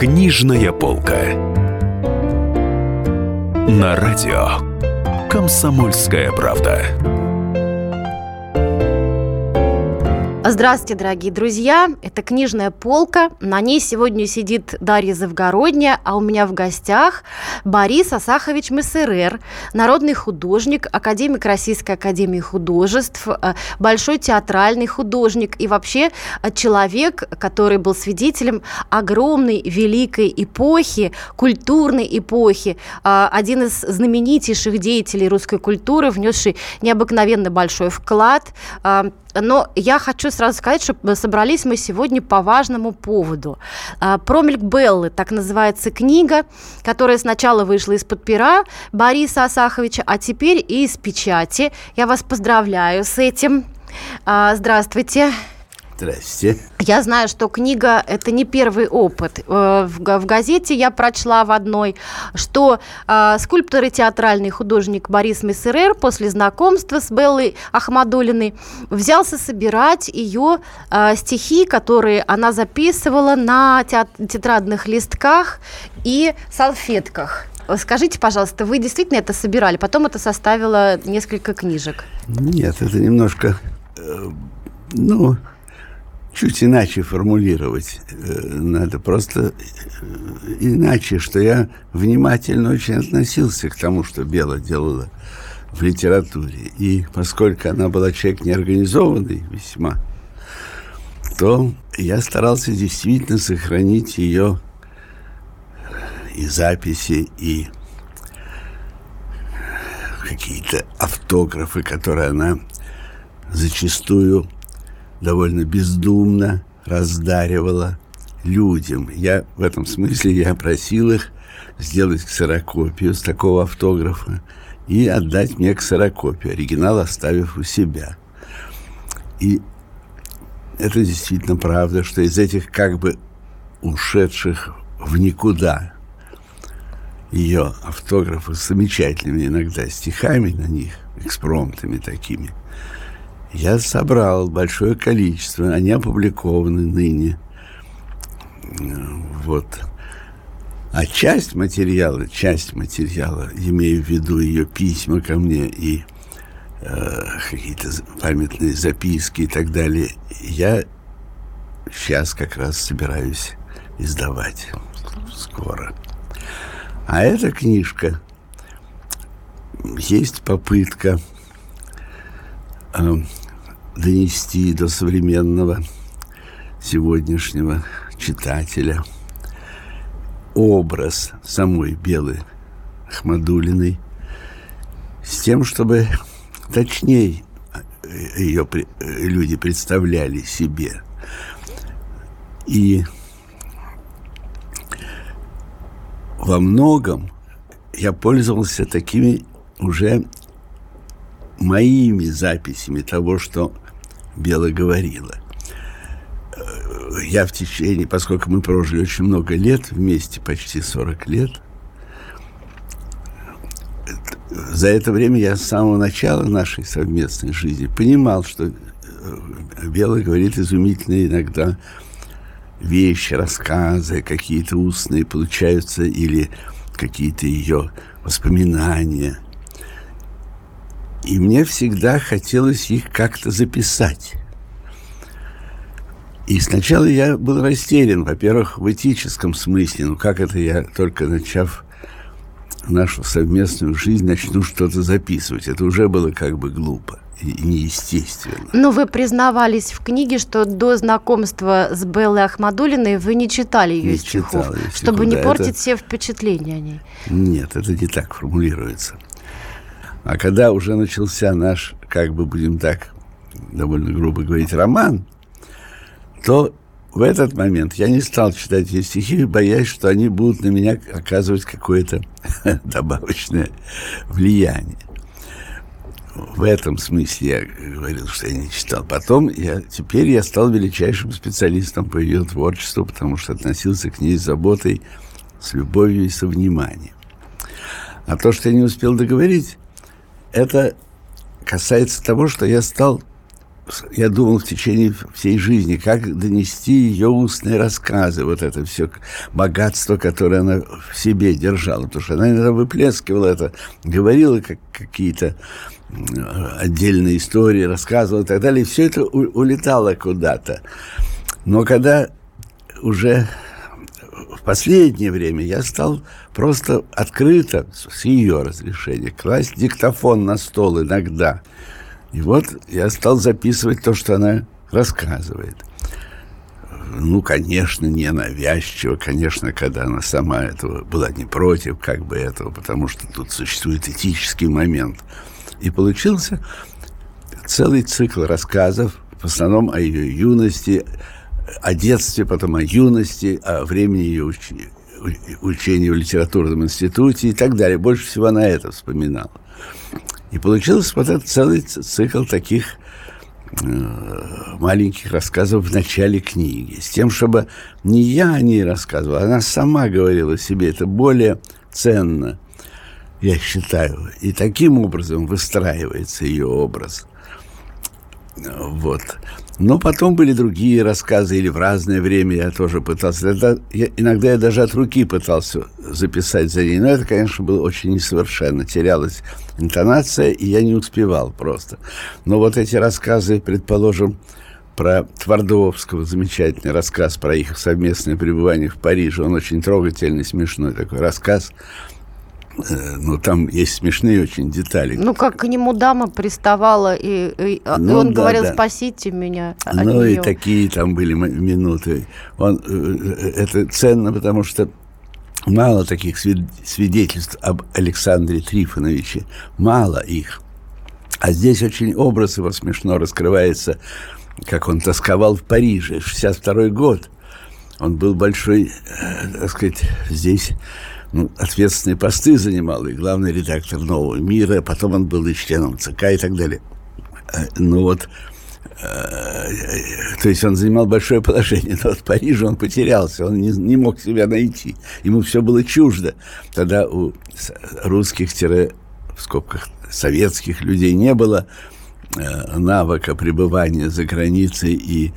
Книжная полка. На радио Комсомольская правда. Здравствуйте, дорогие друзья! Это книжная полка. На ней сегодня сидит Дарья Завгородняя, а у меня в гостях Борис Асахович Мессерер, народный художник, академик Российской Академии Художеств, э, большой театральный художник и вообще э, человек, который был свидетелем огромной, великой эпохи, культурной эпохи, э, один из знаменитейших деятелей русской культуры, внесший необыкновенно большой вклад но я хочу сразу сказать, что собрались мы сегодня по важному поводу. А, «Промельк Беллы» так называется книга, которая сначала вышла из-под пера Бориса Асаховича, а теперь и из печати. Я вас поздравляю с этим. А, здравствуйте. Здрасте. Я знаю, что книга – это не первый опыт. Э, в газете я прочла в одной, что э, скульптор и театральный художник Борис Мессерер после знакомства с Беллой Ахмадулиной взялся собирать ее э, стихи, которые она записывала на тетрадных листках и салфетках. Скажите, пожалуйста, вы действительно это собирали? Потом это составило несколько книжек. Нет, это немножко, ну, чуть иначе формулировать. Э, надо просто э, иначе, что я внимательно очень относился к тому, что Бела делала в литературе. И поскольку она была человек неорганизованный весьма, то я старался действительно сохранить ее и записи, и какие-то автографы, которые она зачастую довольно бездумно раздаривала людям. Я в этом смысле я просил их сделать ксерокопию с такого автографа и отдать мне ксерокопию, оригинал оставив у себя. И это действительно правда, что из этих как бы ушедших в никуда ее автографов с замечательными иногда стихами на них, экспромтами такими – я собрал большое количество, они опубликованы ныне. Вот. А часть материала, часть материала, имею в виду ее письма ко мне и э, какие-то памятные записки и так далее, я сейчас как раз собираюсь издавать скоро. А эта книжка есть попытка э, донести до современного сегодняшнего читателя образ самой Белы Ахмадулиной с тем, чтобы точнее ее люди представляли себе. И во многом я пользовался такими уже моими записями того, что Бела говорила. Я в течение, поскольку мы прожили очень много лет вместе, почти 40 лет, за это время я с самого начала нашей совместной жизни понимал, что Бела говорит изумительные иногда вещи, рассказы, какие-то устные получаются или какие-то ее воспоминания – и мне всегда хотелось их как-то записать. И сначала я был растерян, во-первых, в этическом смысле. Ну, как это я, только начав нашу совместную жизнь, начну что-то записывать? Это уже было как бы глупо и неестественно. Но вы признавались в книге, что до знакомства с Беллой Ахмадулиной вы не читали ее не стихов, читал чтобы стиху, не да, портить это... все впечатления о ней. Нет, это не так формулируется. А когда уже начался наш, как бы будем так довольно грубо говорить, роман, то в этот момент я не стал читать эти стихи, боясь, что они будут на меня оказывать какое-то добавочное влияние. В этом смысле я говорил, что я не читал. Потом я, теперь я стал величайшим специалистом по ее творчеству, потому что относился к ней с заботой, с любовью и со вниманием. А то, что я не успел договорить, это касается того, что я стал я думал в течение всей жизни, как донести ее устные рассказы, вот это все богатство, которое она в себе держала. Потому что она иногда выплескивала это, говорила как какие-то отдельные истории, рассказывала и так далее. И все это улетало куда-то. Но когда уже в последнее время я стал просто открыто, с ее разрешения, класть диктофон на стол иногда. И вот я стал записывать то, что она рассказывает. Ну, конечно, не навязчиво, конечно, когда она сама этого была не против, как бы этого, потому что тут существует этический момент. И получился целый цикл рассказов, в основном о ее юности, о детстве, потом о юности, о времени ее учения, учения в литературном институте и так далее. Больше всего она это вспоминала. И получился вот этот целый цикл таких э, маленьких рассказов в начале книги. С тем, чтобы не я о ней рассказывал, она сама говорила себе, это более ценно, я считаю. И таким образом выстраивается ее образ. Вот. Но потом были другие рассказы, или в разное время я тоже пытался. Это, я, иногда я даже от руки пытался записать за ней, но это, конечно, было очень несовершенно. Терялась интонация, и я не успевал просто. Но вот эти рассказы, предположим, про Твардовского, замечательный рассказ про их совместное пребывание в Париже, он очень трогательный, смешной такой рассказ – Ну, там есть смешные очень детали. Ну, как к нему дама приставала, и, и ну, он да, говорил, да. спасите меня от Ну, нее. и такие там были минуты. Он, э, э, это ценно, потому что мало таких свидетельств об Александре Трифоновиче. Мало их. А здесь очень образ его смешно раскрывается, как он тосковал в Париже, 62 год. Он был большой, так сказать, здесь ну, ответственные посты занимал, и главный редактор «Нового мира», потом он был и членом ЦК и так далее. Э, ну вот, э, то есть он занимал большое положение, но в Париже он потерялся, он не, не мог себя найти, ему все было чуждо. Тогда у русских-в скобках советских людей не было Э, навыка пребывания за границей и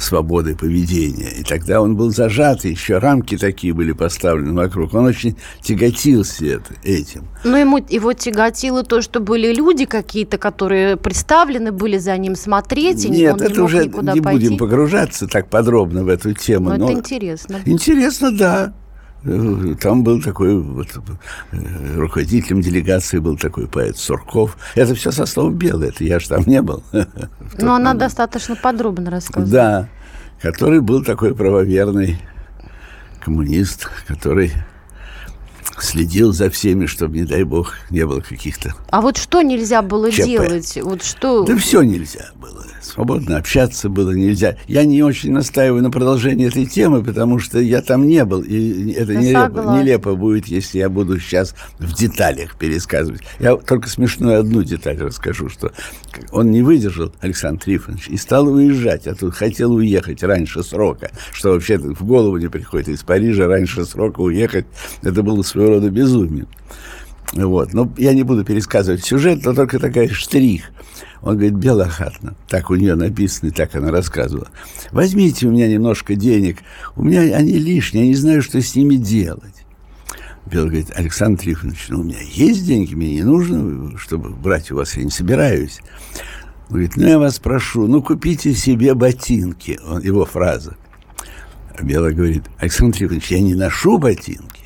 свободы поведения. И тогда он был зажат, и еще рамки такие были поставлены вокруг. Он очень тяготился этим. Но ему его тяготило то, что были люди какие-то, которые представлены были за ним смотреть, и Нет, это не уже не пойти. будем погружаться так подробно в эту тему. Но, но это интересно. Интересно, да. Там был такой вот, э, руководителем делегации был такой поэт Сурков. Это все со слов белое, это я же там не был. Но она достаточно подробно рассказывала. Да, который был такой правоверный коммунист, который следил за всеми, чтобы, не дай бог, не было каких-то... А вот что нельзя было ЧП. делать? Вот что... Да все нельзя было свободно общаться было нельзя. Я не очень настаиваю на продолжении этой темы, потому что я там не был, и это нелепо, нелепо будет, если я буду сейчас в деталях пересказывать. Я только смешную одну деталь расскажу, что он не выдержал, Александр Трифонович, и стал уезжать, а тут хотел уехать раньше срока, что вообще в голову не приходит из Парижа раньше срока уехать. Это было своего рода безумие. Вот. Но я не буду пересказывать сюжет, но только такая штрих – он говорит, Белохатна, так у нее написано, и так она рассказывала. Возьмите у меня немножко денег, у меня они лишние, я не знаю, что с ними делать. Бел говорит, Александр Трифонович, ну, у меня есть деньги, мне не нужно, чтобы брать у вас, я не собираюсь. Он говорит, ну, я вас прошу, ну, купите себе ботинки, он, его фраза. А Бела говорит, Александр Трифонович, я не ношу ботинки.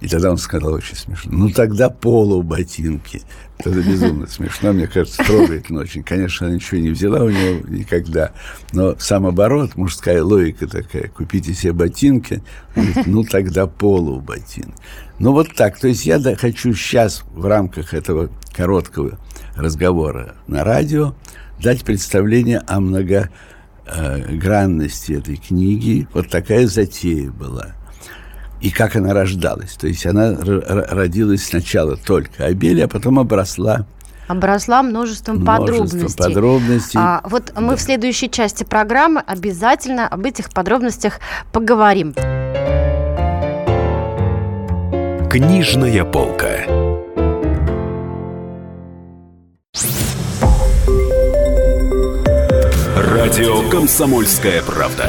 И тогда он сказал очень смешно. Ну, тогда полу ботинки. Это безумно смешно, мне кажется, трогательно очень. Конечно, она ничего не взяла у него никогда. Но сам оборот, мужская логика такая. Купите себе ботинки. Говорит, ну, тогда полу ботинки. Ну, вот так. То есть я хочу сейчас в рамках этого короткого разговора на радио дать представление о многогранности этой книги. Вот такая затея была и как она рождалась. То есть она родилась сначала только Абель, а потом обросла обросла множеством, множеством подробностей. подробностей. А, вот да. мы в следующей части программы обязательно об этих подробностях поговорим. Книжная полка. Радио «Комсомольская правда».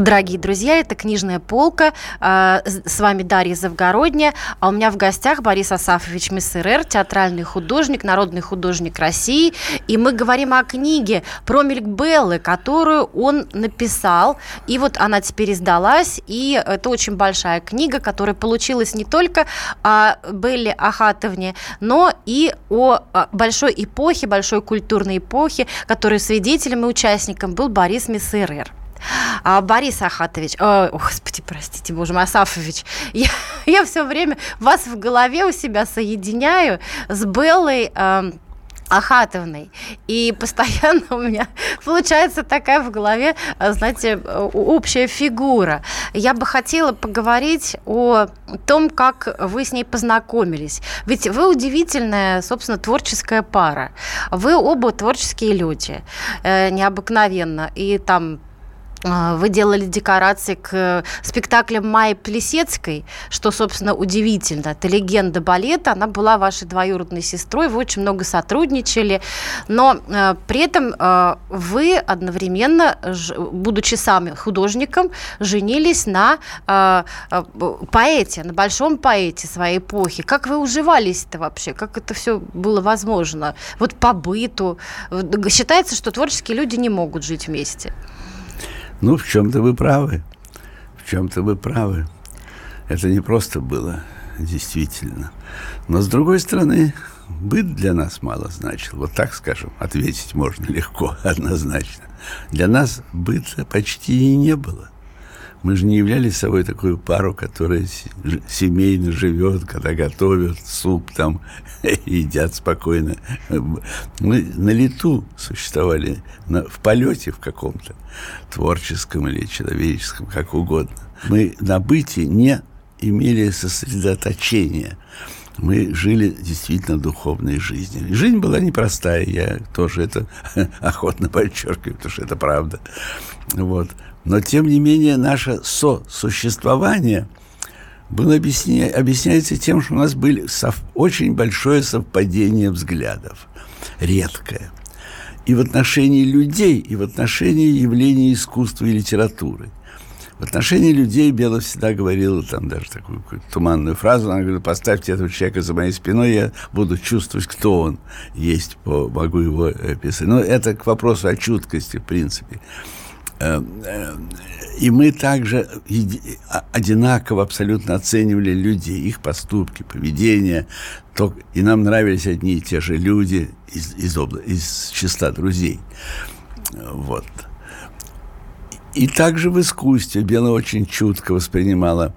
Дорогие друзья, это «Книжная полка». А, с вами Дарья Завгородняя. А у меня в гостях Борис Асафович Мессерер, театральный художник, народный художник России. И мы говорим о книге про Беллы, которую он написал. И вот она теперь издалась. И это очень большая книга, которая получилась не только о Белле Ахатовне, но и о большой эпохе, большой культурной эпохе, которой свидетелем и участником был Борис Мессерер. А, Борис Ахатович, о, господи, простите, боже мой, Асафович, я, я все время вас в голове у себя соединяю с Беллой э, Ахатовной. И постоянно у меня получается такая в голове, знаете, общая фигура. Я бы хотела поговорить о том, как вы с ней познакомились. Ведь вы удивительная, собственно, творческая пара. Вы оба творческие люди, э, необыкновенно. И там а, вы делали декорации к спектаклям Майи Плесецкой, что, собственно, удивительно. Это легенда балета, она была вашей двоюродной сестрой, вы очень много сотрудничали, но э, при этом э, вы одновременно, ж, будучи сами художником, женились на э, э, поэте, на большом поэте своей эпохи. Как вы уживались-то вообще? Как это все было возможно? Вот по быту. Считается, что творческие люди не могут жить вместе. Ну, в чем-то вы правы. В чем-то вы правы. Это не просто было, действительно. Но, с другой стороны, быт для нас мало значил. Вот так скажем, ответить можно легко, однозначно. Для нас быта почти и не было. Мы же не являлись собой такую пару, которая семейно живет, когда готовят суп там, едят спокойно. Мы на лету существовали, на, в полете в каком-то, творческом или человеческом, как угодно. Мы на быте не имели сосредоточения. Мы жили действительно духовной жизнью. жизнь была непростая, я тоже это охотно подчеркиваю, потому что это правда. Вот. Но, тем не менее, наше сосуществование было объясня... объясняется тем, что у нас были сов... очень большое совпадение взглядов, редкое. И в отношении людей, и в отношении явлений искусства и литературы. В отношении людей Белла всегда говорила там даже такую туманную фразу. Она говорит, поставьте этого человека за моей спиной, я буду чувствовать, кто он есть, могу его описать. Но это к вопросу о чуткости, в принципе. Э, э, и мы также одинаково абсолютно оценивали людей, их поступки, поведение. И нам нравились одни и те же люди из, из, обла... из числа друзей. Вот. И также в искусстве Бела очень чутко воспринимала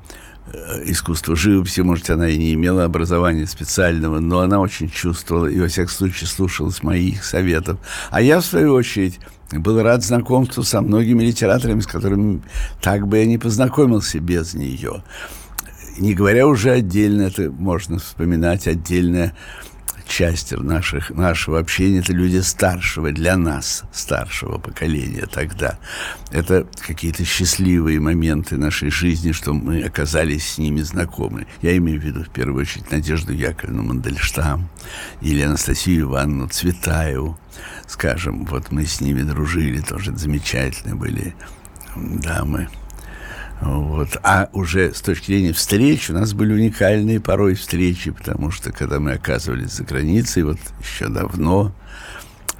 искусство живописи, может, она и не имела образования специального, но она очень чувствовала и, во всяком случае, слушалась моих советов. А я, в свою очередь, был рад знакомству со многими литераторами, с которыми так бы я не познакомился без нее. Не говоря уже отдельно, это можно вспоминать отдельное часть наших, нашего общения – это люди старшего, для нас, старшего поколения тогда. Это какие-то счастливые моменты нашей жизни, что мы оказались с ними знакомы. Я имею в виду, в первую очередь, Надежду Яковлевну Мандельштам или Анастасию Ивановну Цветаеву. Скажем, вот мы с ними дружили, тоже замечательные были дамы. Вот. А уже с точки зрения встреч у нас были уникальные порой встречи, потому что когда мы оказывались за границей, вот еще давно,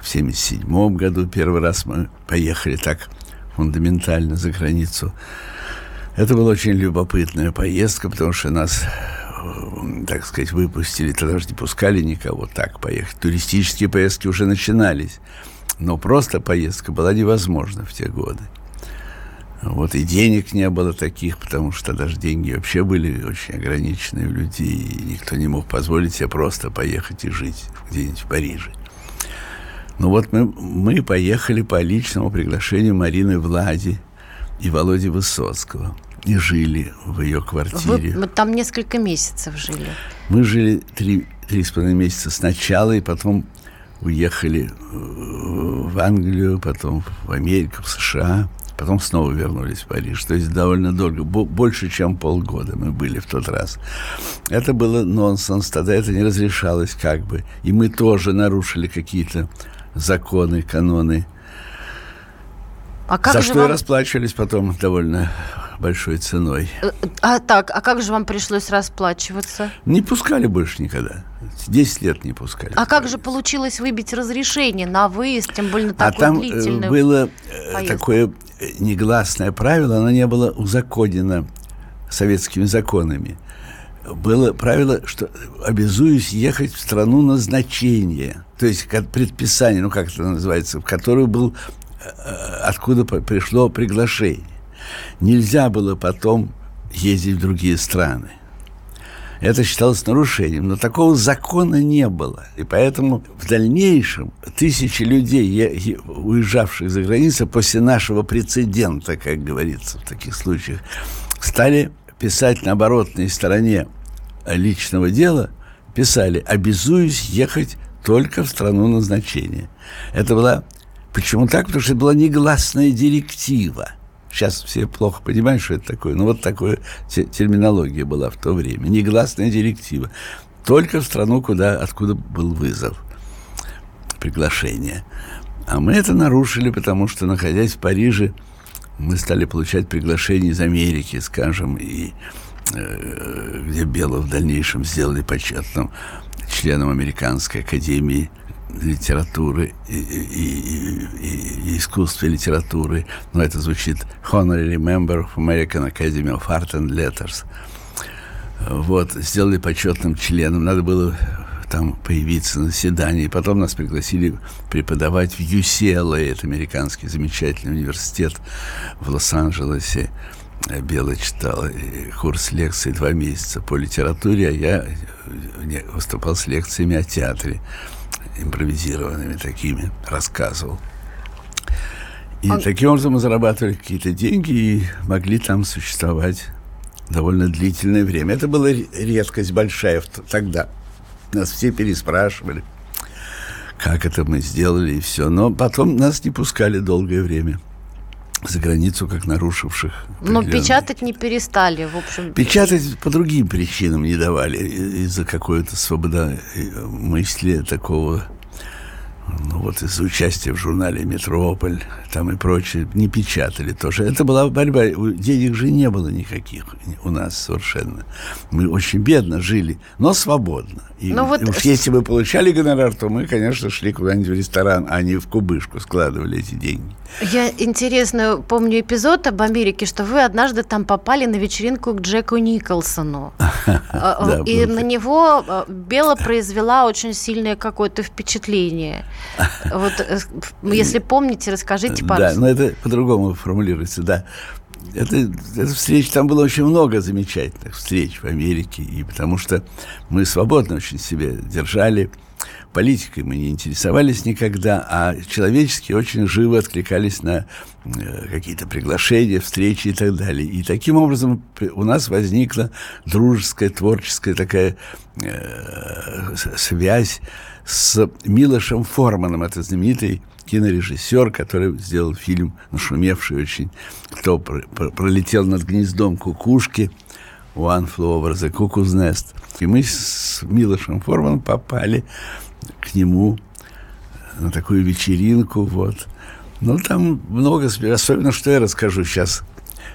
в 77 году первый раз мы поехали так фундаментально за границу. Это была очень любопытная поездка, потому что нас, так сказать, выпустили, тогда же не пускали никого так поехать. Туристические поездки уже начинались, но просто поездка была невозможна в те годы. Вот и денег не было таких, потому что даже деньги вообще были очень ограниченные у людей, и никто не мог позволить себе просто поехать и жить где-нибудь в Париже. Ну вот мы, мы поехали по личному приглашению Марины Влади и Володи Высоцкого и жили в ее квартире. Вы там несколько месяцев жили. Мы жили три, три с половиной месяца сначала, и потом уехали в Англию, потом в Америку, в США, потом снова вернулись в Париж. То есть довольно долго, больше, чем полгода мы были в тот раз. Это было нонсенс, тогда это не разрешалось как бы. И мы тоже нарушили какие-то законы, каноны. А как За что вам... и расплачивались потом довольно большой ценой. Э, а так, а как же вам пришлось расплачиваться? Не пускали больше никогда. Десять лет не пускали. А как же получилось выбить разрешение на выезд, тем более на такой а там длительный было э, поездку? такое э, негласное правило, оно не было узаконено советскими законами. Было правило, что обязуюсь ехать в страну назначения, то есть предписание, ну как это называется, в которую был откуда пришло приглашение. Нельзя было потом ездить в другие страны. Это считалось нарушением, но такого закона не было. И поэтому в дальнейшем тысячи людей, уезжавших за границу после нашего прецедента, как говорится в таких случаях, стали писать на оборотной стороне личного дела, писали «обязуюсь ехать только в страну назначения». Это была... Почему так? Потому что это была негласная директива – Сейчас все плохо понимают, что это такое. Но вот такая терминология была в то время. Негласная директива. Только в страну, куда, откуда был вызов, приглашение. А мы это нарушили, потому что, находясь в Париже, мы стали получать приглашения из Америки, скажем, и э, где Белого в дальнейшем сделали почетным членом Американской академии литературы и, и, и, и искусства литературы. Но это звучит Honorary Member of American Academy of Art and Letters. Вот, сделали почетным членом. Надо было там появиться на заседании. Потом нас пригласили преподавать в UCLA, это американский замечательный университет в Лос-Анджелесе. Белла читала курс лекций два месяца по литературе, а я выступал с лекциями о театре импровизированными такими, рассказывал. И а... таким образом мы зарабатывали какие-то деньги и могли там существовать довольно длительное время. Это была редкость большая тогда. Нас все переспрашивали, как это мы сделали и все. Но потом нас не пускали долгое время за границу как нарушивших. Но печатать не перестали, в общем. Печатать по другим причинам не давали. Из-за какой-то свободы мысли такого ну вот из-за участия в журнале «Метрополь» там и прочее, не печатали тоже. Это была борьба. Денег же не было никаких у нас совершенно. Мы очень бедно жили, но свободно. И но ну вот... уж если мы получали гонорар, то мы, конечно, шли куда-нибудь в ресторан, а не в кубышку складывали эти деньги. Я интересно помню эпизод об Америке, что вы однажды там попали на вечеринку к Джеку Николсону. А, и на него а, Бела произвела очень сильное какое-то впечатление. Вот, э, если помните, расскажите, пожалуйста. Да, но это по-другому формулируется, да. Это, это встреч, там было очень много замечательных встреч в Америке, и потому что мы свободно очень себя держали, политикой мы не интересовались никогда, а человечески очень живо откликались на э, какие-то приглашения, встречи и так далее. И таким образом у нас возникла дружеская, творческая такая э, связь с Милошем Форманом, это знаменитый кинорежиссер, который сделал фильм, нашумевший очень, кто пролетел над гнездом кукушки, One Flew Over the Cuckoo's Nest. И мы с Милошем Форманом попали к нему на такую вечеринку, вот. Ну, там много, особенно, что я расскажу сейчас,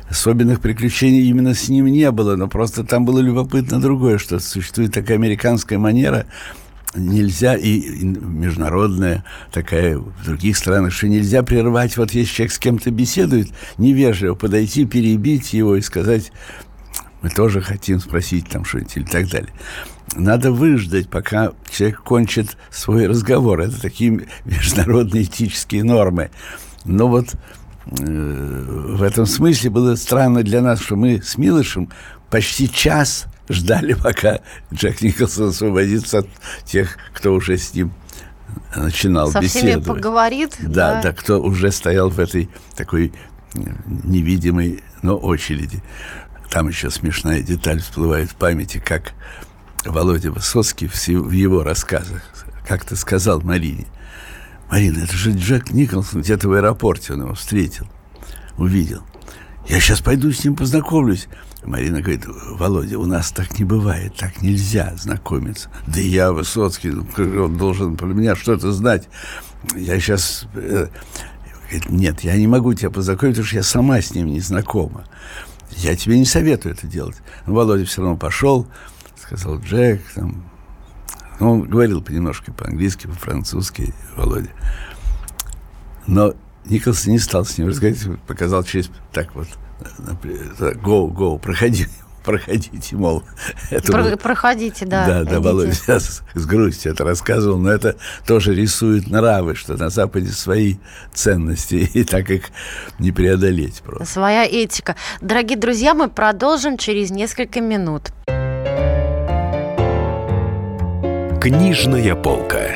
особенных приключений именно с ним не было, но просто там было любопытно другое, что существует такая американская манера нельзя, и международная такая в других странах, что нельзя прервать, вот если человек с кем-то беседует, невежливо подойти, перебить его и сказать, мы тоже хотим спросить там что-нибудь или так далее. Надо выждать, пока человек кончит свой разговор. Это такие международные этические нормы. Но вот в этом смысле было странно для нас, что мы с Милышем почти час ждали, пока Джек Николсон освободится от тех, кто уже с ним начинал Со беседовать. всеми поговорит. Да, да, да, кто уже стоял в этой такой невидимой, но очереди. Там еще смешная деталь всплывает в памяти, как Володя Высоцкий в его рассказах как-то сказал Марине, Марина, это же Джек Николсон, где-то в аэропорте он его встретил, увидел. Я сейчас пойду с ним познакомлюсь. Марина говорит, Володя, у нас так не бывает, так нельзя знакомиться. Да я, Высоцкий, ну, он должен про меня что-то знать. Я сейчас... Э, говорит, нет, я не могу тебя познакомить, потому что я сама с ним не знакома. Я тебе не советую это делать. Но Володя все равно пошел, сказал Джек, там, ну, он говорил понемножку по-английски, по-французски, Володя. Но Николсон не стал с ним разговаривать, показал через так вот, go, go, проходи, проходите, мол. Это Про, был... Проходите, да. Да, да, Володя сейчас с грустью это рассказывал, но это тоже рисует нравы, что на Западе свои ценности, и так их не преодолеть просто. Своя этика. Дорогие друзья, мы продолжим через несколько минут. Книжная полка.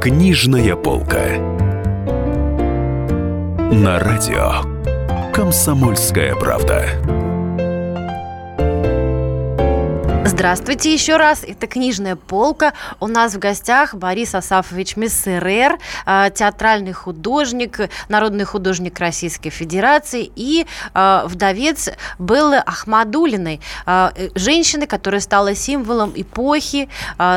Книжная полка. На радио Комсомольская правда. Здравствуйте еще раз. Это «Книжная полка». У нас в гостях Борис Асафович Мессерер, а, театральный художник, народный художник Российской Федерации и а, вдовец Беллы Ахмадулиной, а, э, женщины, которая стала символом эпохи,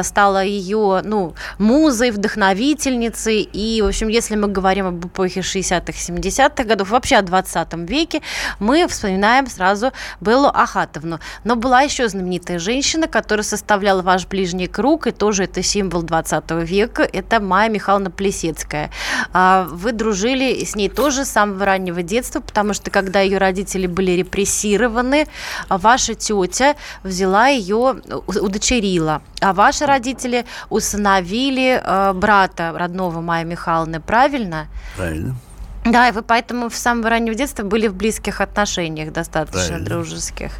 стала ее ну, музой, вдохновительницей. И, в общем, если мы говорим об эпохе 60-х, 70-х годов, вообще о 20 веке, мы вспоминаем сразу Беллу Ахатовну. Но была еще знаменитая женщина, женщина, которая составляла ваш ближний круг, и тоже это символ 20 века, это Майя Михайловна Плесецкая. А, вы дружили с ней тоже с самого раннего детства, потому что когда ее родители были репрессированы, ваша тетя взяла ее, удочерила, а ваши родители усыновили э, брата родного Майи Михайловны, правильно? Правильно. Да, и вы поэтому в самого раннего детства были в близких отношениях, достаточно Правильно. дружеских.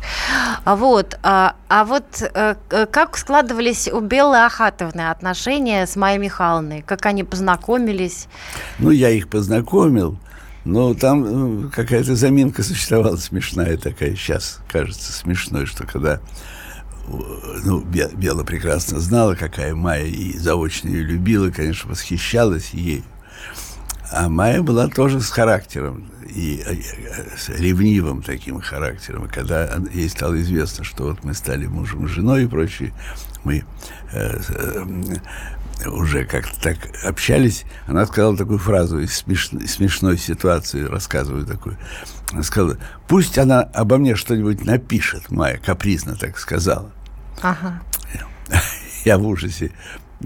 А вот, а, а вот а, как складывались у Беллы Ахатовны отношения с Майей Михайловной? Как они познакомились? Ну, я их познакомил, но там ну, какая-то заминка существовала смешная такая. Сейчас кажется смешной, что когда ну, Бела прекрасно знала, какая Майя, и заочно ее любила, конечно, восхищалась ей. А Майя была тоже с характером, и э, с ревнивым таким характером. Когда ей стало известно, что вот мы стали мужем и женой и прочее, мы э, э, уже как-то так общались, она сказала такую фразу из смешной, смешной ситуации, рассказываю такую. Она сказала, пусть она обо мне что-нибудь напишет, Майя, капризно так сказала. Ага. Я в ужасе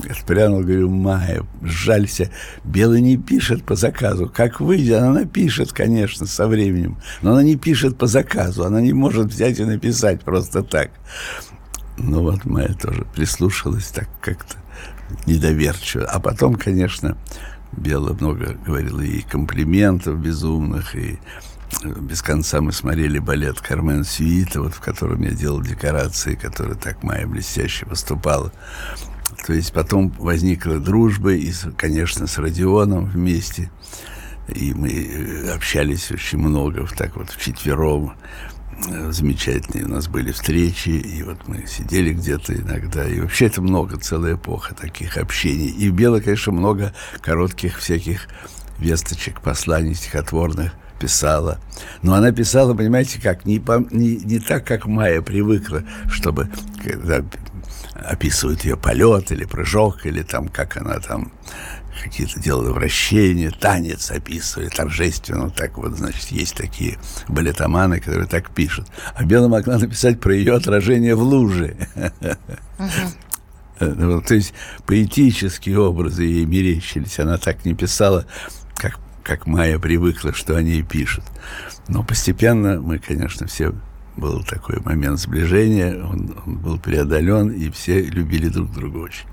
Отпрянул, говорю, Майя, жалься. Белый не пишет по заказу. Как выйдет, она напишет, конечно, со временем. Но она не пишет по заказу. Она не может взять и написать просто так. Ну вот Майя тоже прислушалась так как-то недоверчиво. А потом, конечно, Бела много говорила и комплиментов безумных, и без конца мы смотрели балет Кармен Сюита, вот в котором я делал декорации, которые так Майя блестяще выступала. То есть потом возникла дружба, и, конечно, с Родионом вместе. И мы э, общались очень много, так вот вчетвером. Э, замечательные у нас были встречи, и вот мы сидели где-то иногда. И вообще это много, целая эпоха таких общений. И в Бело, конечно, много коротких всяких весточек, посланий стихотворных писала. Но она писала, понимаете, как, не, по, не, не так, как Майя привыкла, чтобы когда описывают ее полет или прыжок, или там, как она там какие-то делала вращения, танец описывали торжественно. Так вот, значит, есть такие балетоманы, которые так пишут. А Бела могла написать про ее отражение в луже. Вот, то есть поэтические образы ей мерещились. Она так не писала, как, как Майя привыкла, что они пишут. Но постепенно мы, конечно, все был такой момент сближения, он, он был преодолен, и все любили друг друга очень.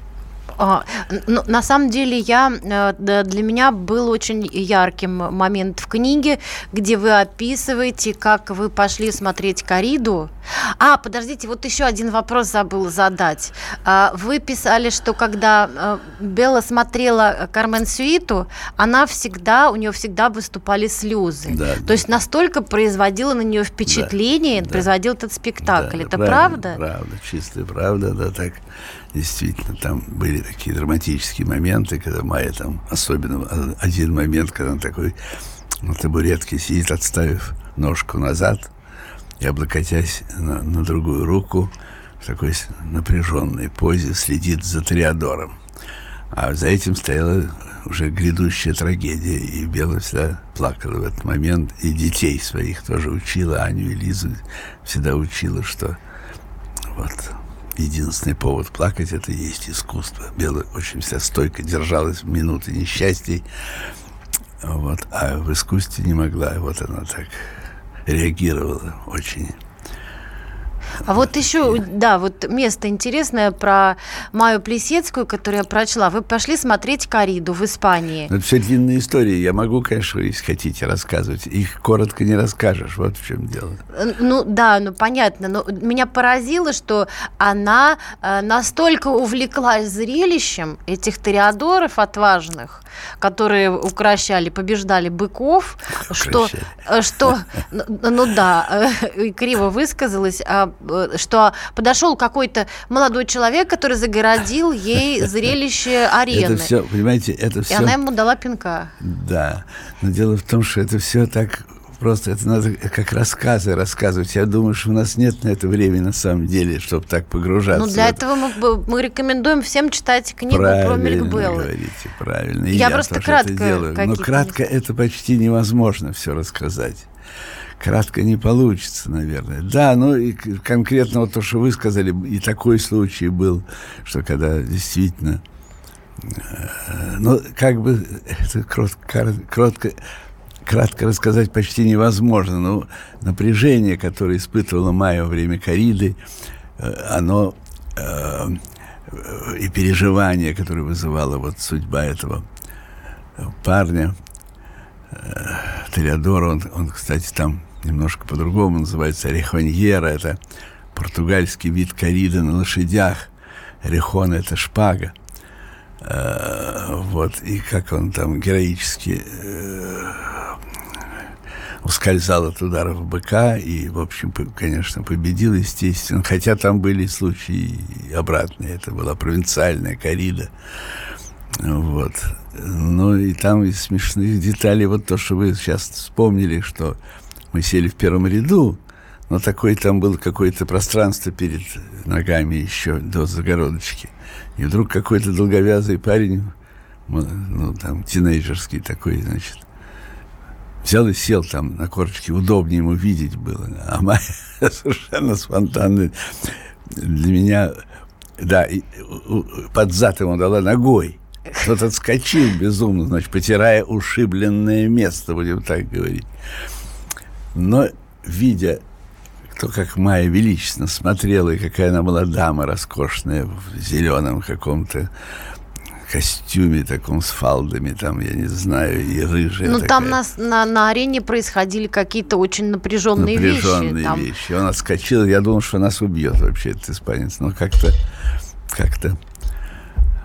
А, ну, на самом деле я, э, для меня был очень ярким момент в книге, где вы описываете, как вы пошли смотреть «Кориду». А, подождите, вот еще один вопрос забыл задать. А, вы писали, что когда э, Белла смотрела «Кармен Сюиту», она всегда, у нее всегда выступали слезы. Да, То да. есть настолько производила на нее впечатление, да, производил да. этот спектакль. Да, Это правда? Правда, чистая правда, да, так действительно, там были такие драматические моменты, когда Майя там, особенно один момент, когда он такой на табуретке сидит, отставив ножку назад и облокотясь на, на другую руку, в такой напряженной позе следит за Триадором. А за этим стояла уже грядущая трагедия, и Бела всегда плакала в этот момент, и детей своих тоже учила, Аню и Лизу всегда учила, что вот единственный повод плакать – это и есть искусство. Белая очень вся стойко держалась в минуты несчастий, вот, а в искусстве не могла. Вот она так реагировала очень а вот еще, да, вот место интересное про Маю Плесецкую, которую я прочла. Вы пошли смотреть Кориду в Испании. Ну, это все длинные истории. Я могу, конечно, если хотите, рассказывать. Их коротко не расскажешь. Вот в чем дело. Ну, да, ну, понятно. Но меня поразило, что она э, настолько увлеклась зрелищем этих ториадоров отважных, которые укращали, побеждали быков, укращали. что, э, что, ну да, э, криво высказалась, а Э, что подошел какой-то молодой человек, который загородил ей зрелище арены. Это все, понимаете, это все... И она ему дала пинка. Да, но дело в том, что это все так просто это надо как рассказы рассказывать. Я думаю, что у нас нет на это времени на самом деле, чтобы так погружаться. Ну, для этого мы, мы рекомендуем всем читать книгу правильно про Мельгбеллы. говорите, правильно. И я, я просто кратко это делаю. Но кратко это почти невозможно все рассказать кратко не получится, наверное. Да, ну и конкретно вот то, что вы сказали, и такой случай был, что когда действительно, э, ну, как бы это кротко, кротко, кратко рассказать почти невозможно, но напряжение, которое испытывала Майя во время кориды, э, оно э, и переживание, которое вызывала вот судьба этого парня, Тореадор, он, он, кстати, там немножко по-другому называется рехоньера. Это португальский вид кориды на лошадях. Рехон – это шпага. Э, вот, и как он там героически э, ускользал от ударов быка и, в общем, конечно, победил, естественно. Хотя там были случаи обратные. Это была провинциальная корида. Вот. Ну, и там из смешных деталей вот то, что вы сейчас вспомнили, что мы сели в первом ряду, но такое там было какое-то пространство перед ногами еще до загородочки. И вдруг какой-то долговязый парень, ну, там, тинейджерский такой, значит, взял и сел там на корочке, удобнее ему видеть было. А моя совершенно спонтанная для меня, да, под зад ему дала ногой. Тот отскочил безумно, значит, потирая ушибленное место, будем так говорить. Но, видя то, как Майя величественно смотрела, и какая она была дама роскошная в зеленом каком-то костюме таком с фалдами, там, я не знаю, и рыжая Ну, там на, на, на арене происходили какие-то очень напряженные, напряженные вещи. Напряженные вещи. Он отскочил, я думал, что нас убьет вообще этот испанец, но как-то как-то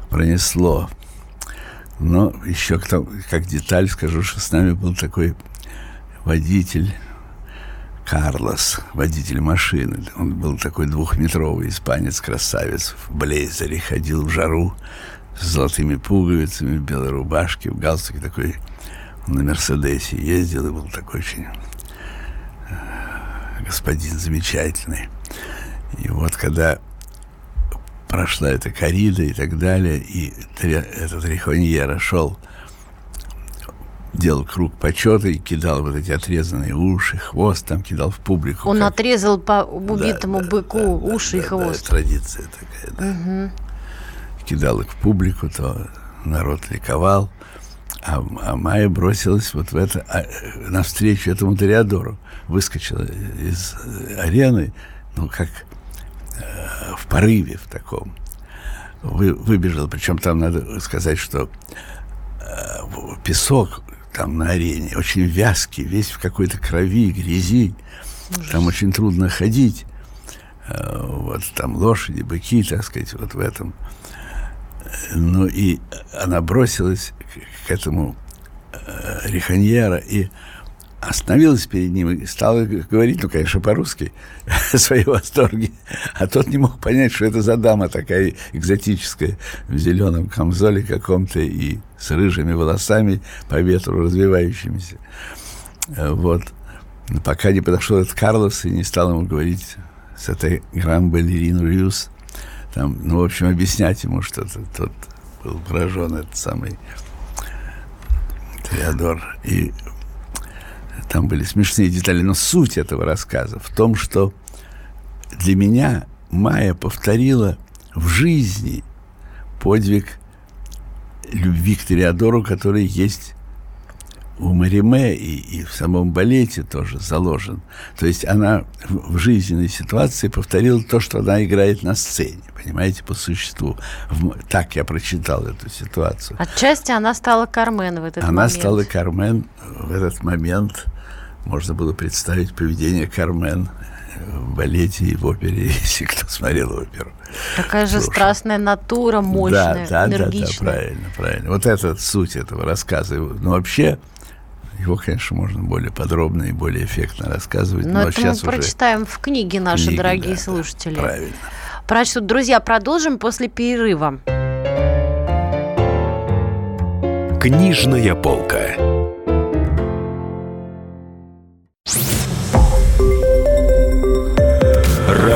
пронесло. Но еще как деталь скажу, что с нами был такой водитель Карлос, водитель машины. Он был такой двухметровый испанец-красавец в блейзере, ходил в жару с золотыми пуговицами, в белой рубашке, в галстуке такой на Мерседесе ездил и был такой очень э, господин замечательный. И вот когда прошла эта корида и так далее, и этот Рихоньера шел, делал круг почета и кидал вот эти отрезанные уши, хвост там кидал в публику. Он как... отрезал по убитому да, быку да, уши да, и хвост. Да, традиция такая, да. Угу. Кидал их в публику, то народ ликовал. А, а Майя бросилась вот в это, а, навстречу этому Ториадору. Выскочила из арены, ну, как э, в порыве в таком. Вы, выбежала, причем там надо сказать, что э, песок там на арене очень вязкий, весь в какой-то крови, грязи. Ужас. Там очень трудно ходить. Э, вот там лошади, быки, так сказать, вот в этом. Ну и она бросилась к этому э, Риханьера и остановилась перед ним и стала говорить, ну, конечно, по-русски, свои восторги. А тот не мог понять, что это за дама такая экзотическая, в зеленом камзоле каком-то и с рыжими волосами по ветру развивающимися. Э, вот. Пока не подошел этот Карлос и не стал ему говорить с этой гран-балерин Рьюс, там, ну, в общем, объяснять ему что-то. Тот был поражен, этот самый Теодор. И там были смешные детали. Но суть этого рассказа в том, что для меня Майя повторила в жизни подвиг любви к Тореадору, который есть у Мариме и, и в самом балете тоже заложен. То есть она в, жизненной ситуации повторила то, что она играет на сцене, понимаете, по существу. Так я прочитал эту ситуацию. Отчасти она стала Кармен в этот она момент. Она стала Кармен в этот момент. Можно было представить поведение Кармен в балете и в опере, если кто смотрел оперу. Такая же Слушай. страстная натура, мощная, да, да, энергичная. Да, да, правильно, правильно. Вот это суть этого рассказа. Ну, вообще, его, конечно, можно более подробно и более эффектно рассказывать. Но, но это сейчас мы прочитаем в книге наши книги, дорогие да, слушатели. Да, правильно. Прочтут. Друзья, продолжим после перерыва. Книжная полка.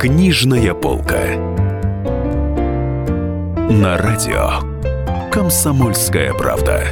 Книжная полка. На радио. Комсомольская правда.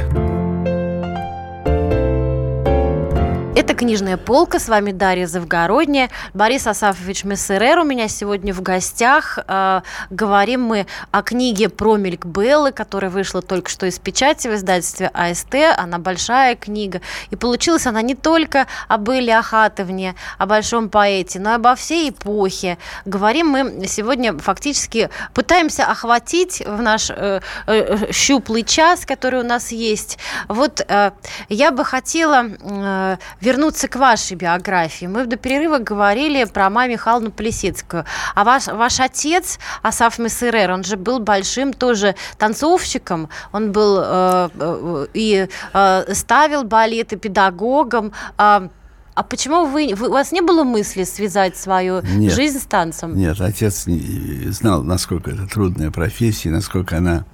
«Книжная полка». С вами Дарья Завгородняя. Борис Асафович Мессерер у меня сегодня в гостях. Э, говорим мы о книге про Мельк Беллы, которая вышла только что из печати в издательстве АСТ. Она большая книга. И получилась она не только об Элле Ахатовне, о большом поэте, но и обо всей эпохе. Говорим мы сегодня фактически, пытаемся охватить в наш э, э, щуплый час, который у нас есть. Вот э, я бы хотела э, вернуться вернуться к вашей биографии. Мы до перерыва говорили про маму Михайловну Плесецкую. А ваш, ваш отец, Асаф Мессерер, он же был большим тоже танцовщиком. Он был э, э, и э, ставил балеты педагогом. Э, а почему вы, вы, у вас не было мысли связать свою нет, жизнь с танцем? Нет, отец не, знал, насколько это трудная профессия, насколько она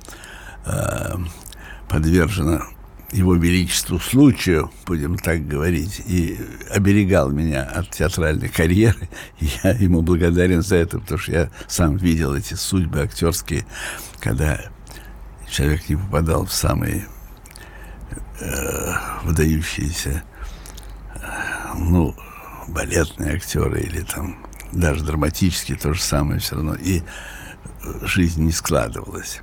э, подвержена его величеству случаю, будем так говорить, и оберегал меня от театральной карьеры. Я ему благодарен за это, потому что я сам видел эти судьбы актерские, когда человек не попадал в самые э, выдающиеся, э, ну, балетные актеры или там даже драматические, то же самое все равно. И жизнь не складывалась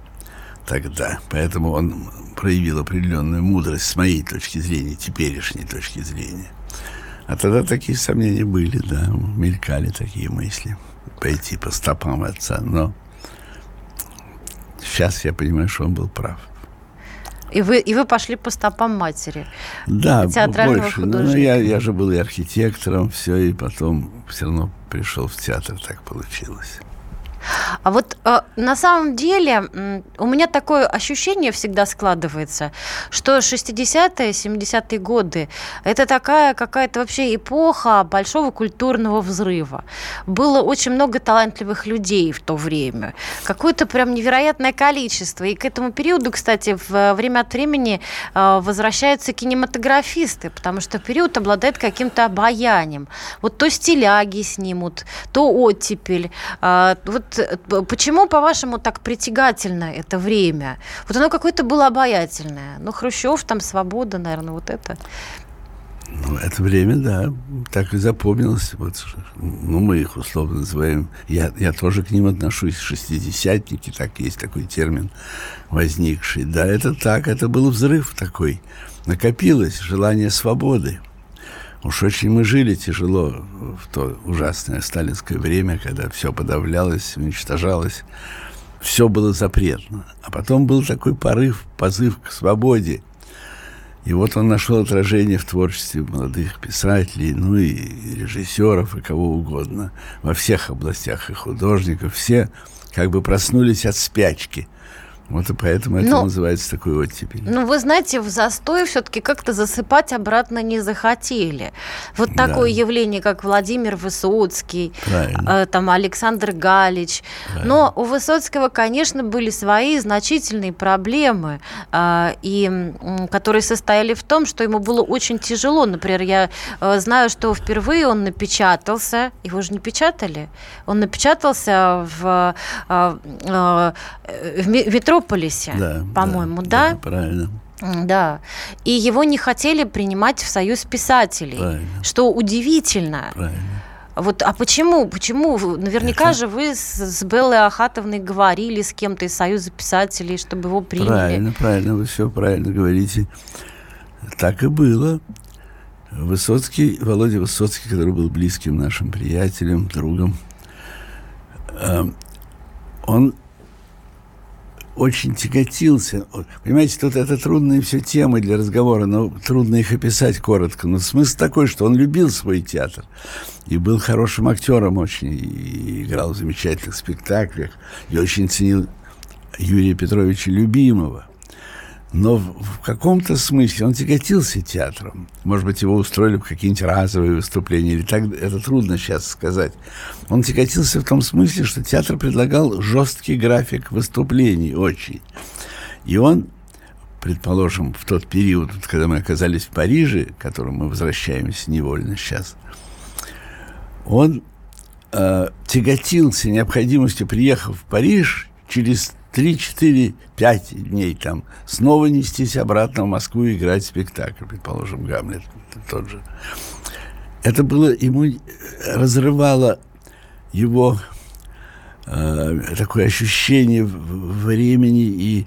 тогда. Поэтому он проявил определенную мудрость с моей точки зрения, теперешней точки зрения. А тогда такие сомнения были, да, мелькали такие мысли. Пойти по стопам отца, но сейчас я понимаю, что он был прав. И вы, и вы пошли по стопам матери. Да, театрального больше. Ну, я, я же был и архитектором, все, и потом все равно пришел в театр, так получилось. А вот э, на самом деле у меня такое ощущение всегда складывается, что 60-е, 70-е годы – это такая какая-то вообще эпоха большого культурного взрыва. Было очень много талантливых людей в то время. Какое-то прям невероятное количество. И к этому периоду, кстати, в время от времени э, возвращаются кинематографисты, потому что период обладает каким-то обаянием. Вот то стиляги снимут, то оттепель. Э, вот Э, почему, по-вашему, так притягательно это время? Вот оно какое-то было обаятельное. Ну, Хрущев, там, свобода, наверное, вот это. Ну, это время, да, так и запомнилось. Вот, ну, мы их условно называем. Я, я тоже к ним отношусь, шестидесятники, так есть такой термин возникший. Да, это так, это был взрыв такой. Накопилось желание свободы. Уж очень мы жили тяжело в то ужасное сталинское время, когда все подавлялось, уничтожалось. Все было запретно. А потом был такой порыв, позыв к свободе. И вот он нашел отражение в творчестве молодых писателей, ну и режиссеров, и кого угодно. Во всех областях и художников. Все как бы проснулись от спячки – вот и поэтому это ну, называется такой оттепель. Ну, вы знаете, в застой все-таки как-то засыпать обратно не захотели. Вот да. такое явление, как Владимир Высоцкий, э, там Александр Галич. Правильно. Но у Высоцкого, конечно, были свои значительные проблемы, э, и, э, которые состояли в том, что ему было очень тяжело. Например, я э, знаю, что впервые он напечатался, его же не печатали, он напечатался в, э, э, в метро Метрополисе, да, по-моему, да? Да, правильно. Да. И его не хотели принимать в Союз писателей, правильно. что удивительно. Правильно. Вот, а почему? Почему? Наверняка Это... же вы с, с Беллой Ахатовной говорили с кем-то из Союза писателей, чтобы его приняли. Правильно, правильно, вы все правильно говорите. Так и было. Высоцкий, Володя Высоцкий, который был близким нашим приятелем, другом, эм, он очень тяготился. Понимаете, тут это трудные все темы для разговора, но трудно их описать коротко. Но смысл такой, что он любил свой театр и был хорошим актером очень, и играл в замечательных спектаклях, и очень ценил Юрия Петровича Любимого. Но в, в каком-то смысле он тяготился театром. Может быть, его устроили в какие-нибудь разовые выступления, или так, это трудно сейчас сказать. Он тяготился в том смысле, что театр предлагал жесткий график выступлений очень. И он, предположим, в тот период, когда мы оказались в Париже, к которому мы возвращаемся невольно сейчас, он э, тяготился необходимостью, приехав в Париж, через 3, 4, 5 дней там снова нестись обратно в Москву и играть спектакль, предположим, Гамлет тот же. Это было ему разрывало его э, такое ощущение времени и,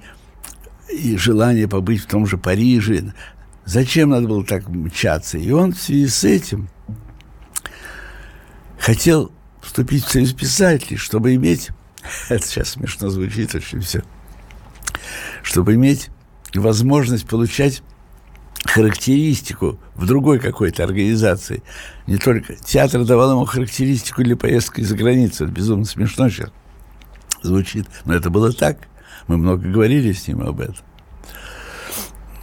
и желание побыть в том же Париже. Зачем надо было так мчаться? И он в связи с этим хотел вступить в союз писателей, чтобы иметь это сейчас смешно звучит очень все, чтобы иметь возможность получать характеристику в другой какой-то организации. Не только театр давал ему характеристику для поездки за границу. Это безумно смешно сейчас звучит. Но это было так. Мы много говорили с ним об этом.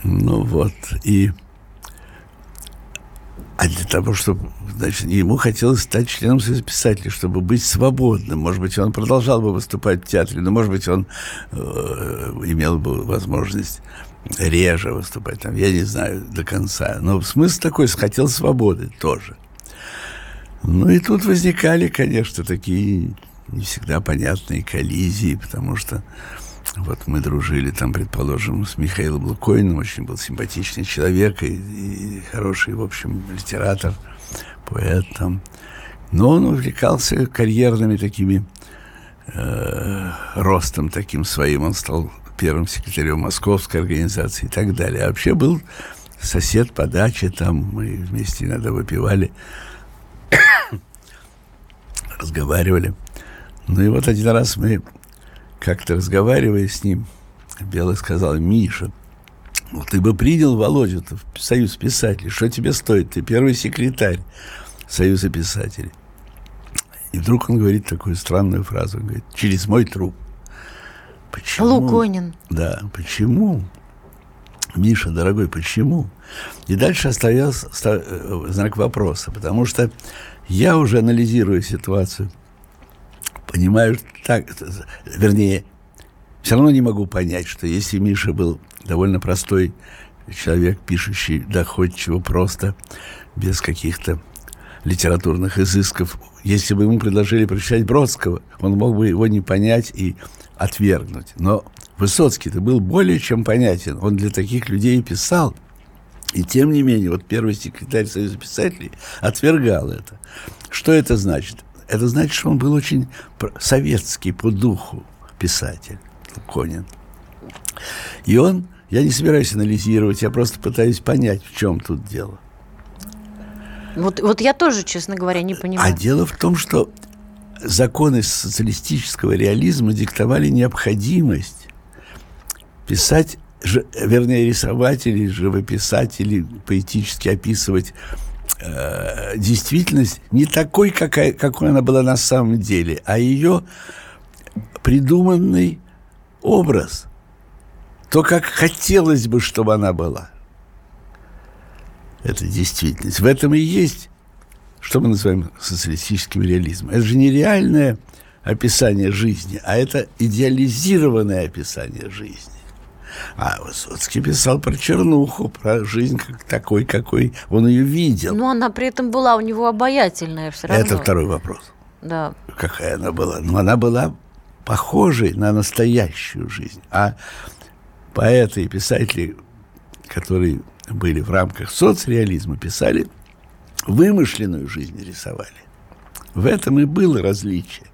Ну вот. И а для того, чтобы, значит, ему хотелось стать членом Союза писателей, чтобы быть свободным. Может быть, он продолжал бы выступать в театре, но, может быть, он э, имел бы возможность реже выступать там, я не знаю до конца. Но смысл такой, хотел свободы тоже. Ну и тут возникали, конечно, такие не всегда понятные коллизии, потому что вот мы дружили там, предположим, с Михаилом Лукойным, очень был симпатичный человек и, и хороший, в общем, литератор, поэт там. Но он увлекался карьерными такими э, ростом таким своим. Он стал первым секретарем Московской организации и так далее. А вообще был сосед по даче, там мы вместе иногда выпивали, разговаривали. Ну и вот один раз мы как-то разговаривая с ним, Белый сказал, Миша, Ну, ты бы принял Володю в Союз писателей. Что тебе стоит? Ты первый секретарь Союза писателей. И вдруг он говорит такую странную фразу. Он говорит, через мой труп. Почему? Луконин. Да, почему? Миша, дорогой, почему? И дальше остается э, знак вопроса, потому что я уже анализирую ситуацию, понимаю, так, вернее, все равно не могу понять, что если Миша был довольно простой человек, пишущий доходчиво, просто, без каких-то литературных изысков, если бы ему предложили прочитать Бродского, он мог бы его не понять и отвергнуть. Но Высоцкий-то был более чем понятен. Он для таких людей писал. И тем не менее, вот первый секретарь Союза писателей отвергал это. Что это значит? Это значит, что он был очень советский по духу писатель, Конин. И он, я не собираюсь анализировать, я просто пытаюсь понять, в чем тут дело. Вот, вот я тоже, честно говоря, не понимаю. А дело в том, что законы социалистического реализма диктовали необходимость писать, вернее, рисовать или живописать, или поэтически описывать э, действительность не такой, какая, какой она была на самом деле, а ее придуманный образ, то, как хотелось бы, чтобы она была. Это действительность. В этом и есть, что мы называем социалистическим реализмом. Это же не реальное описание жизни, а это идеализированное описание жизни. А Высоцкий писал про чернуху, про жизнь как такой, какой он ее видел. Но она при этом была у него обаятельная все равно. Это второй вопрос. Да. Какая она была? Ну, она была похожей на настоящую жизнь. А поэты и писатели, которые были в рамках соцреализма, писали вымышленную жизнь, рисовали. В этом и было различие.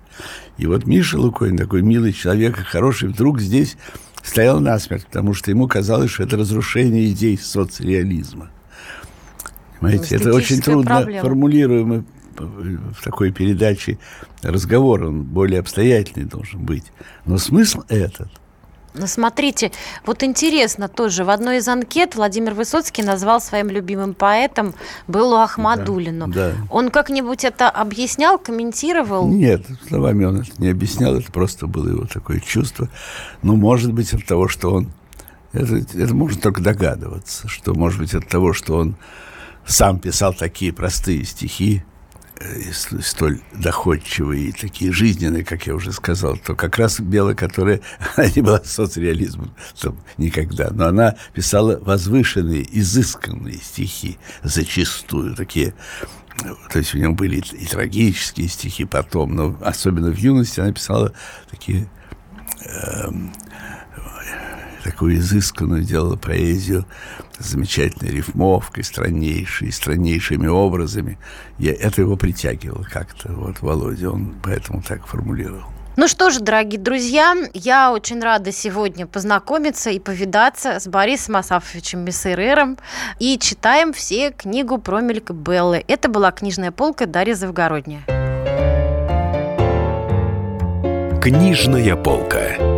И вот Миша Лукойн, такой милый человек, хороший, вдруг здесь стоял насмерть, потому что ему казалось, что это разрушение идей соцреализма. Понимаете, это очень трудно проблема. формулируемо в такой передаче разговор, он более обстоятельный должен быть. Но смысл этот – смотрите, вот интересно тоже, в одной из анкет Владимир Высоцкий назвал своим любимым поэтом Беллу Ахмадулину. Да, да. Он как-нибудь это объяснял, комментировал? Нет, словами он это не объяснял, это просто было его такое чувство. Ну, может быть, от того, что он... Это, это можно только догадываться, что, может быть, от того, что он сам писал такие простые стихи, столь доходчивые и такие жизненные, как я уже сказал, то как раз Бела, которая она не была соцреализмом никогда, но она писала возвышенные, изысканные стихи зачастую, такие то есть у нее были и трагические стихи потом, но особенно в юности она писала такие э, такую изысканную делала поэзию с замечательной рифмовкой, страннейшей, страннейшими образами. Я, это его притягивало как-то, вот Володя, он поэтому так формулировал. Ну что ж, дорогие друзья, я очень рада сегодня познакомиться и повидаться с Борисом Асафовичем Мессерером. И читаем все книгу про Мелька Беллы. Это была книжная полка Дарья Завгородняя. Книжная полка.